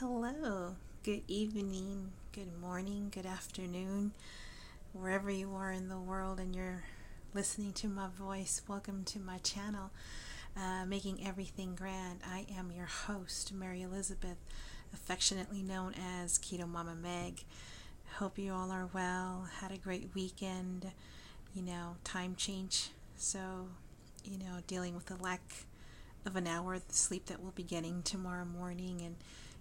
hello. Good evening, good morning, good afternoon, wherever you are in the world and you're listening to my voice. Welcome to my channel, uh, Making Everything Grand. I am your host, Mary Elizabeth, affectionately known as Keto Mama Meg. Hope you all are well, had a great weekend, you know, time change. So, you know, dealing with the lack of an hour of sleep that we'll be getting tomorrow morning and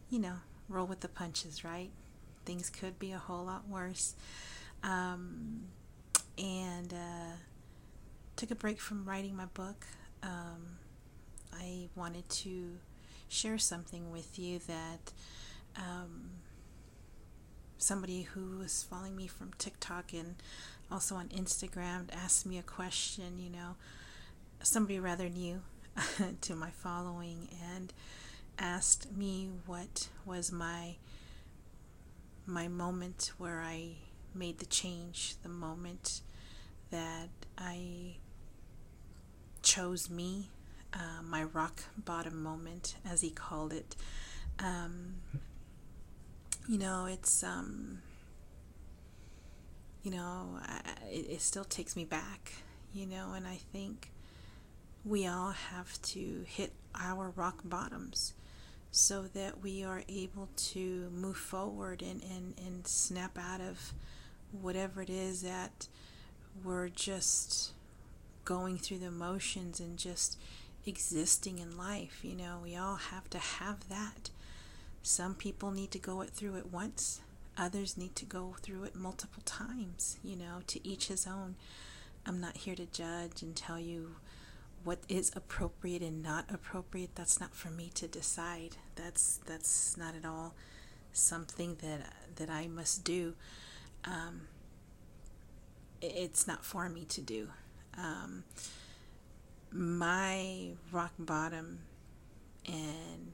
you know, roll with the punches, right? Things could be a whole lot worse. Um, and uh, took a break from writing my book. Um, I wanted to share something with you that um, somebody who was following me from TikTok and also on Instagram asked me a question, you know, somebody rather new to my following. And asked me what was my my moment where I made the change, the moment that I chose me, uh, my rock bottom moment, as he called it. Um, you know, it's um, you know, I, it, it still takes me back. You know, and I think we all have to hit our rock bottoms so that we are able to move forward and, and, and snap out of whatever it is that we're just going through the motions and just existing in life. You know, we all have to have that. Some people need to go it through it once, others need to go through it multiple times, you know, to each his own. I'm not here to judge and tell you what is appropriate and not appropriate that's not for me to decide. That's that's not at all something that that I must do. Um, it's not for me to do. Um, my rock bottom and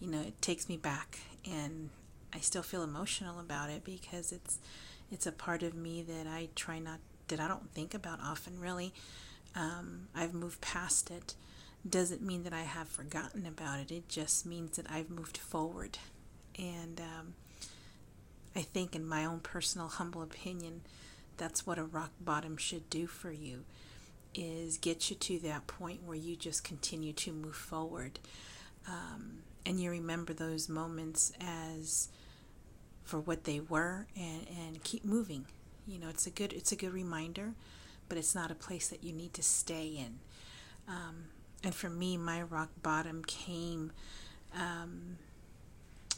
you know it takes me back and I still feel emotional about it because it's it's a part of me that I try not that I don't think about often really um, I've moved past it doesn't mean that I have forgotten about it. It just means that I've moved forward. And um, I think, in my own personal humble opinion, that's what a rock bottom should do for you is get you to that point where you just continue to move forward um, and you remember those moments as for what they were and, and keep moving you know it's a good it's a good reminder but it's not a place that you need to stay in. Um, and for me, my rock bottom came um,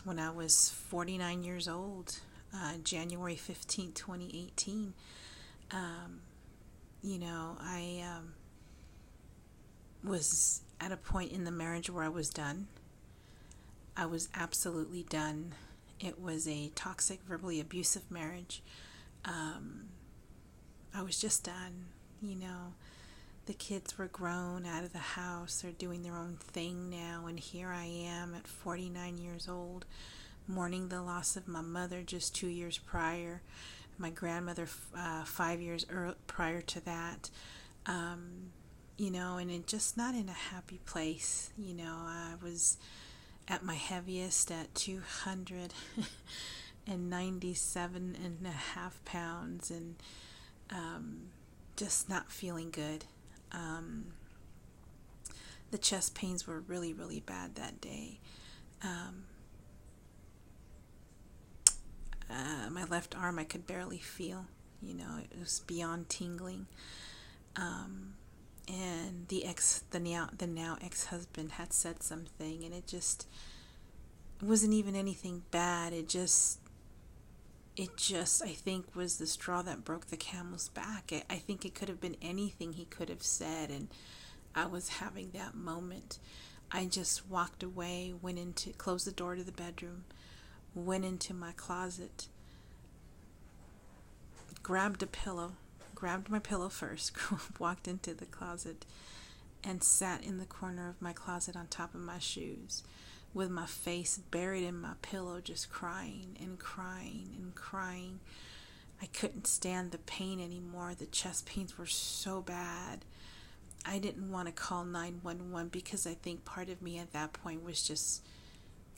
when I was 49 years old, uh, January 15, 2018. Um, you know, I um, was at a point in the marriage where I was done. I was absolutely done. It was a toxic, verbally abusive marriage. Um, I was just done. You know, the kids were grown out of the house, they're doing their own thing now, and here I am at 49 years old, mourning the loss of my mother just two years prior, my grandmother uh, five years prior to that. Um, you know, and it just not in a happy place. You know, I was at my heaviest at 297 and a half pounds, and um, just not feeling good. Um, the chest pains were really, really bad that day. Um, uh, my left arm I could barely feel. You know, it was beyond tingling. Um, and the ex, the now, the now ex-husband had said something, and it just wasn't even anything bad. It just it just, I think, was the straw that broke the camel's back. I, I think it could have been anything he could have said, and I was having that moment. I just walked away, went into, closed the door to the bedroom, went into my closet, grabbed a pillow, grabbed my pillow first, walked into the closet, and sat in the corner of my closet on top of my shoes with my face buried in my pillow, just crying and crying and crying. I couldn't stand the pain anymore. The chest pains were so bad. I didn't want to call 911 because I think part of me at that point was just,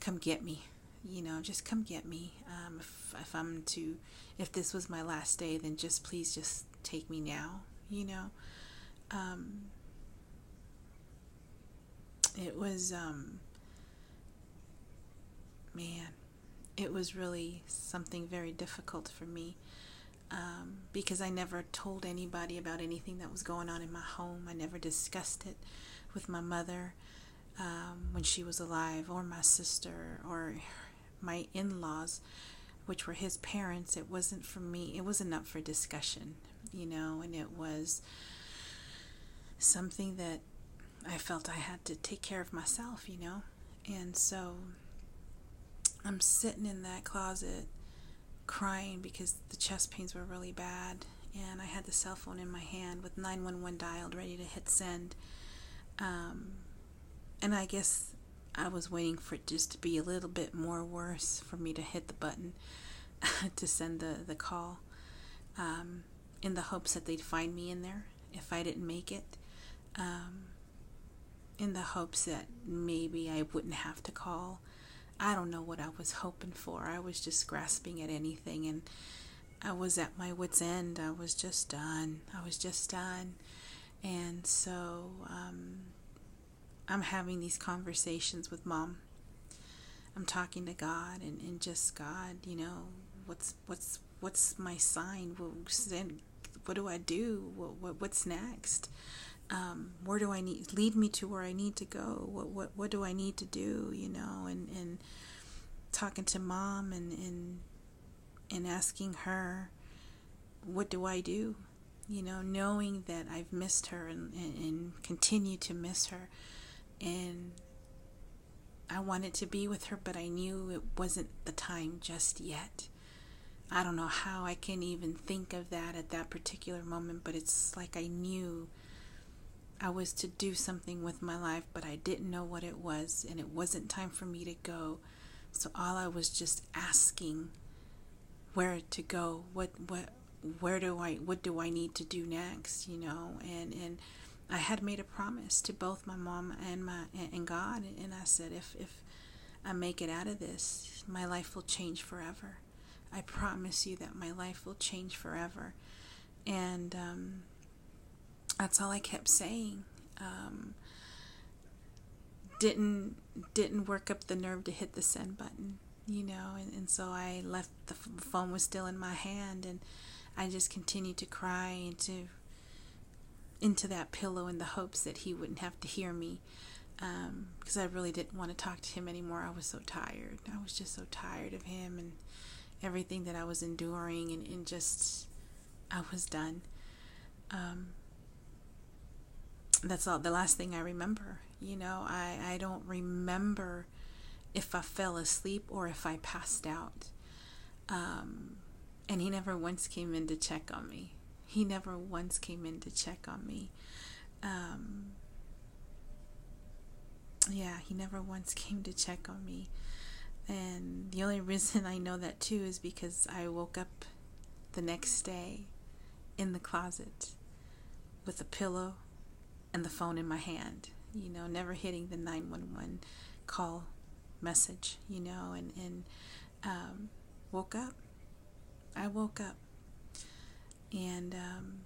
come get me. you know, just come get me. Um, if, if I'm to, if this was my last day, then just please just take me now, you know. Um, it was, um, man, it was really something very difficult for me um, because I never told anybody about anything that was going on in my home. I never discussed it with my mother um, when she was alive, or my sister, or my in laws, which were his parents. It wasn't for me, it wasn't up for discussion, you know, and it was something that I felt I had to take care of myself, you know. And so I'm sitting in that closet crying because the chest pains were really bad and I had the cell phone in my hand with 911 dialed ready to hit send. Um, and I guess I was waiting for it just to be a little bit more worse for me to hit the button to send the, the call um, in the hopes that they'd find me in there if I didn't make it. Um, in the hopes that maybe I wouldn't have to call I don't know what I was hoping for. I was just grasping at anything and I was at my wits' end. I was just done. I was just done. And so um, I'm having these conversations with mom. I'm talking to God and, and just God, you know, what's what's what's my sign? What, what do I do? What, what what's next? Um, where do I need lead me to where I need to go? What what what do I need to do? You know, and and talking to mom and and and asking her, what do I do? You know, knowing that I've missed her and, and, and continue to miss her, and I wanted to be with her, but I knew it wasn't the time just yet. I don't know how I can even think of that at that particular moment, but it's like I knew I was to do something with my life, but I didn't know what it was, and it wasn't time for me to go. So all I was just asking where to go, what what where do I what do I need to do next, you know? And and I had made a promise to both my mom and my and God, and I said if if I make it out of this, my life will change forever. I promise you that my life will change forever. And um, that's all I kept saying. Um, didn't didn't work up the nerve to hit the send button, you know, and, and so I left the phone was still in my hand, and I just continued to cry into into that pillow in the hopes that he wouldn't have to hear me because um, I really didn't want to talk to him anymore. I was so tired. I was just so tired of him and everything that I was enduring, and, and just I was done. Um, that's all the last thing I remember. You know, I, I don't remember if I fell asleep or if I passed out. Um, and he never once came in to check on me. He never once came in to check on me. Um, yeah, he never once came to check on me. And the only reason I know that too is because I woke up the next day in the closet with a pillow and the phone in my hand, you know, never hitting the 911 call message, you know, and, and um, woke up. I woke up. And um,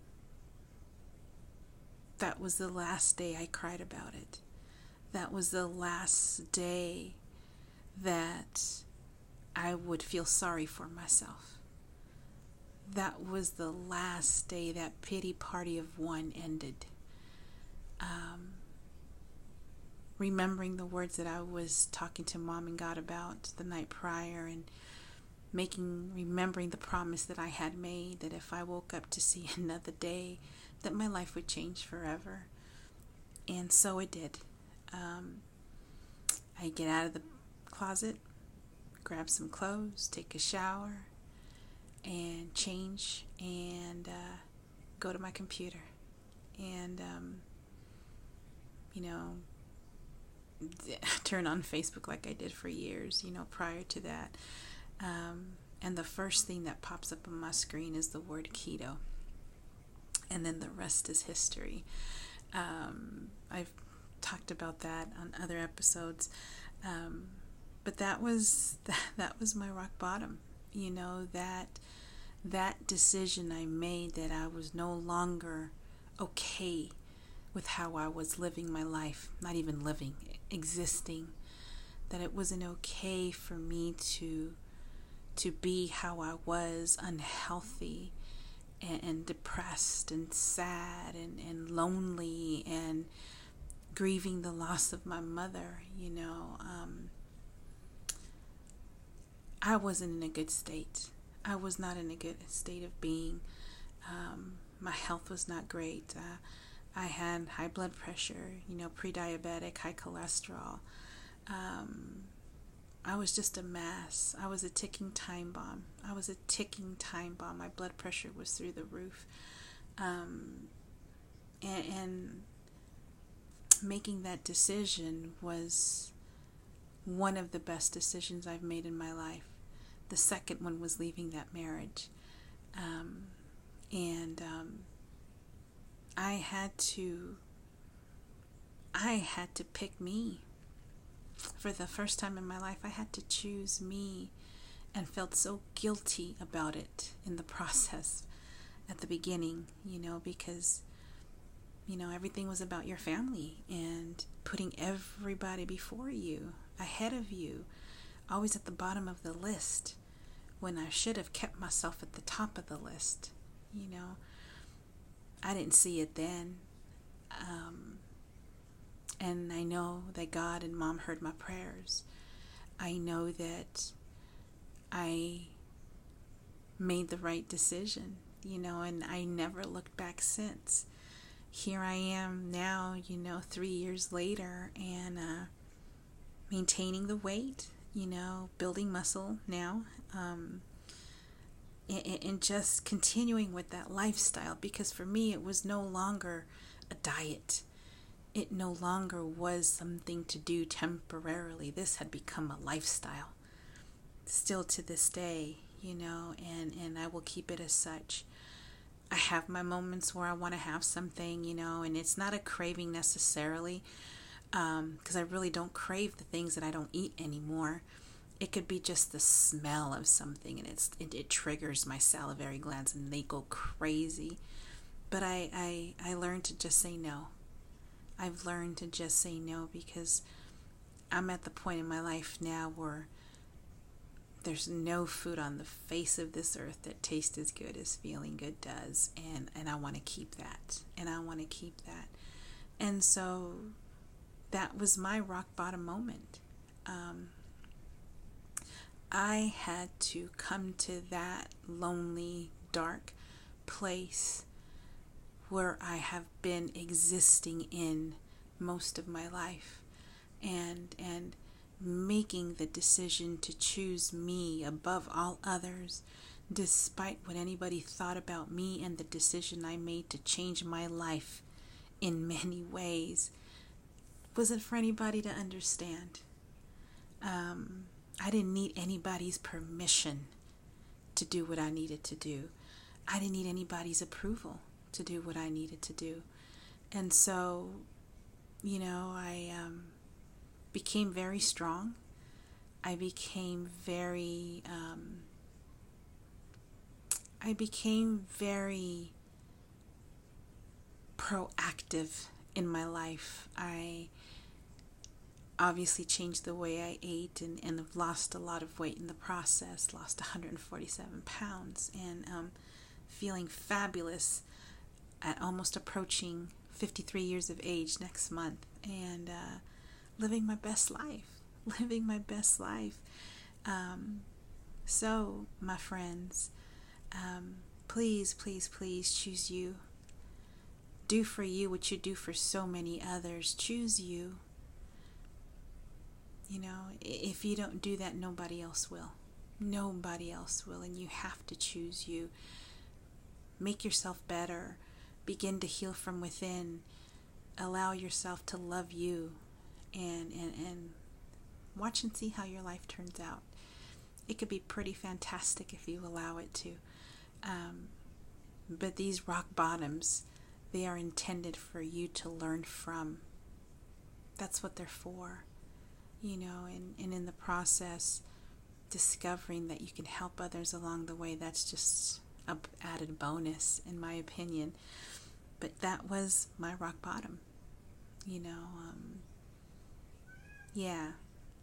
that was the last day I cried about it. That was the last day that I would feel sorry for myself. That was the last day that pity party of one ended um, remembering the words that I was talking to mom and God about the night prior and making remembering the promise that I had made that if I woke up to see another day that my life would change forever. And so it did. Um, I get out of the closet grab some clothes take a shower and change and uh, go to my computer. And um, you know, turn on Facebook like I did for years, you know, prior to that. Um, and the first thing that pops up on my screen is the word keto. And then the rest is history. Um, I've talked about that on other episodes. Um, but that was that, that was my rock bottom. You know that that decision I made that I was no longer okay with how I was living my life, not even living, existing, that it wasn't okay for me to to be how I was unhealthy and, and depressed and sad and, and lonely and grieving the loss of my mother, you know. Um, I wasn't in a good state. I was not in a good state of being. Um, my health was not great. Uh, I had high blood pressure, you know, pre diabetic, high cholesterol. Um, I was just a mess. I was a ticking time bomb. I was a ticking time bomb. My blood pressure was through the roof. Um, and, and making that decision was one of the best decisions I've made in my life. The second one was leaving that marriage. Um, and um, I had to I had to pick me for the first time in my life, I had to choose me and felt so guilty about it in the process at the beginning, you know, because, you know, everything was about your family and putting everybody before you, ahead of you, always at the bottom of the list when I should have kept myself at the top of the list, you know. I didn't see it then. Um, and I know that God and mom heard my prayers. I know that I made the right decision, you know, and I never looked back since. Here I am now, you know, three years later, and uh, maintaining the weight, you know, building muscle now, um, and, just continuing with that lifestyle because for me it was no longer a diet it no longer was something to do temporarily. This had become a lifestyle. Still to this day, you know, and, and I will keep it as such. I have my moments where I want to have something, you know, and it's not a craving necessarily, because um, I really don't crave the things that I don't eat anymore. It could be just the smell of something, and it's it, it triggers my salivary glands, and they go crazy. But I I I learned to just say no. I've learned to just say no because I'm at the point in my life now where there's no food on the face of this earth that tastes as good as feeling good does and and I want to keep that and I want to keep that and so that was my rock bottom moment um, I had to come to that lonely dark place where I have been existing in most of my life and and making the decision to choose me above all others despite what anybody thought about me and the decision I made to change my life in many ways wasn't for anybody to understand. Um, I didn't need anybody's permission to do what I needed to do. I didn't need anybody's approval to do what I needed to do. And so, you know, I um, became very strong. I became very, um, I became very proactive in my life. I obviously changed the way I ate and, and have lost a lot of weight in the process, lost 147 pounds, and um, feeling fabulous at almost approaching 53 years of age next month and uh, living my best life. Living my best life. Um, so, my friends, um, please, please, please choose you. Do for you what you do for so many others. Choose you. You know, if you don't do that, nobody else will. Nobody else will, and you have to choose you. Make yourself better begin to heal from within. Allow yourself to love you and, and, and watch and see how your life turns out. It could be pretty fantastic if you allow it to. Um, but these rock bottoms, they are intended for you to learn from. That's what they're for. You know, and, and in the process, discovering that you can help others along the way, that's just a added bonus, in my opinion. But that was my rock bottom, you know. Um, yeah,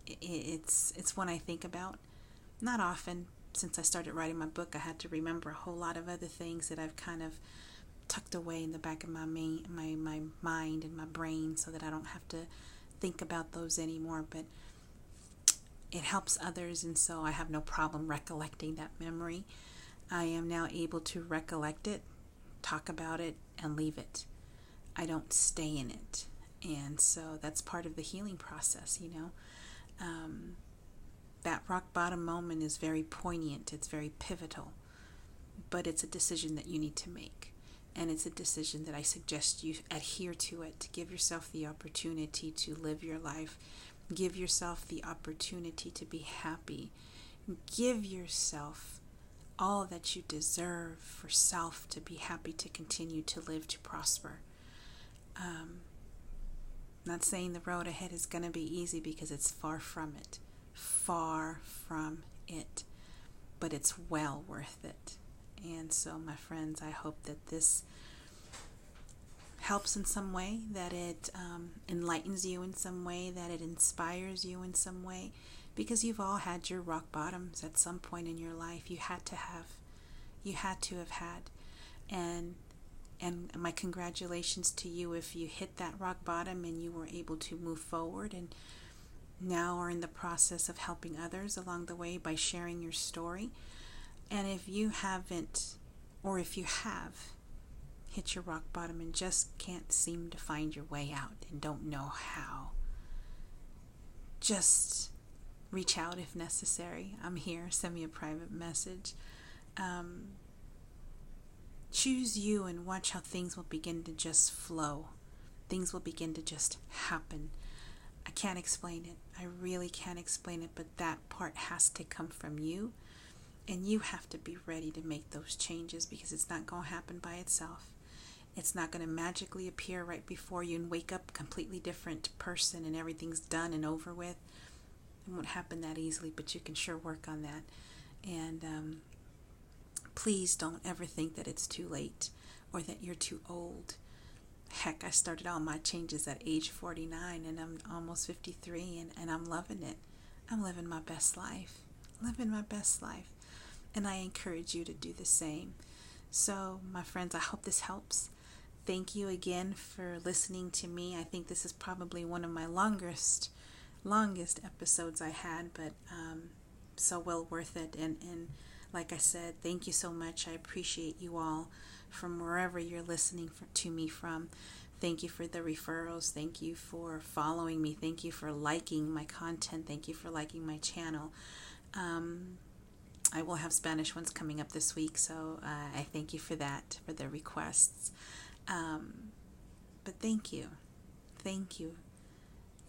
it, it's it's one I think about. Not often, since I started writing my book, I had to remember a whole lot of other things that I've kind of tucked away in the back of my main, my my mind and my brain, so that I don't have to think about those anymore. But it helps others, and so I have no problem recollecting that memory. I am now able to recollect it, talk about it, and leave it. I don't stay in it. And so that's part of the healing process, you know. Um, that rock bottom moment is very poignant, it's very pivotal, but it's a decision that you need to make. And it's a decision that I suggest you adhere to it, to give yourself the opportunity to live your life, give yourself the opportunity to be happy, give yourself all that you deserve for self to be happy, to continue to live, to prosper. Um, not saying the road ahead is going to be easy because it's far from it. Far from it. But it's well worth it. And so, my friends, I hope that this helps in some way, that it um, enlightens you in some way, that it inspires you in some way, because you've all had your rock bottoms at some point in your life. You had to have, you had to have had, and and my congratulations to you if you hit that rock bottom and you were able to move forward and now are in the process of helping others along the way by sharing your story. And if you haven't, or if you have, hit your rock bottom and just can't seem to find your way out and don't know how, just reach out if necessary. I'm here. Send me a private message. Um, choose you and watch how things will begin to just flow. Things will begin to just happen. I can't explain it. I really can't explain it, but that part has to come from you. And you have to be ready to make those changes because it's not going to happen by itself. It's not going to magically appear right before you and wake up a completely different person and everything's done and over with. It won't happen that easily, but you can sure work on that. And um, please don't ever think that it's too late or that you're too old. Heck, I started all my changes at age 49 and I'm almost 53 and, and I'm loving it. I'm living my best life. Living my best life. And I encourage you to do the same. So, my friends, I hope this helps. Thank you again for listening to me. I think this is probably one of my longest longest episodes I had, but um, so well worth it. And, and like I said, thank you so much. I appreciate you all from wherever you're listening for, to me from. Thank you for the referrals. Thank you for following me. Thank you for liking my content. Thank you for liking my channel. Um, will have Spanish ones coming up this week, so uh, I thank you for that, for the requests. Um, but thank you. Thank you.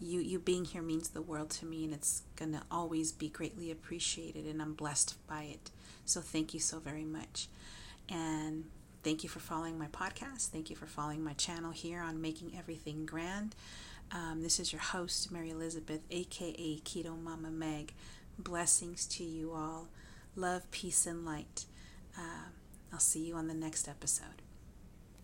You, you being here means the world to me, and it's going to always be greatly appreciated, and I'm blessed by it. So thank you so very much. And thank you for following my podcast. Thank you for following my channel here on Making Everything Grand. Um, this is your host, Mary Elizabeth, aka Keto Mama Meg. Blessings to you all. Love, peace, and light. Uh, I'll see you on the next episode.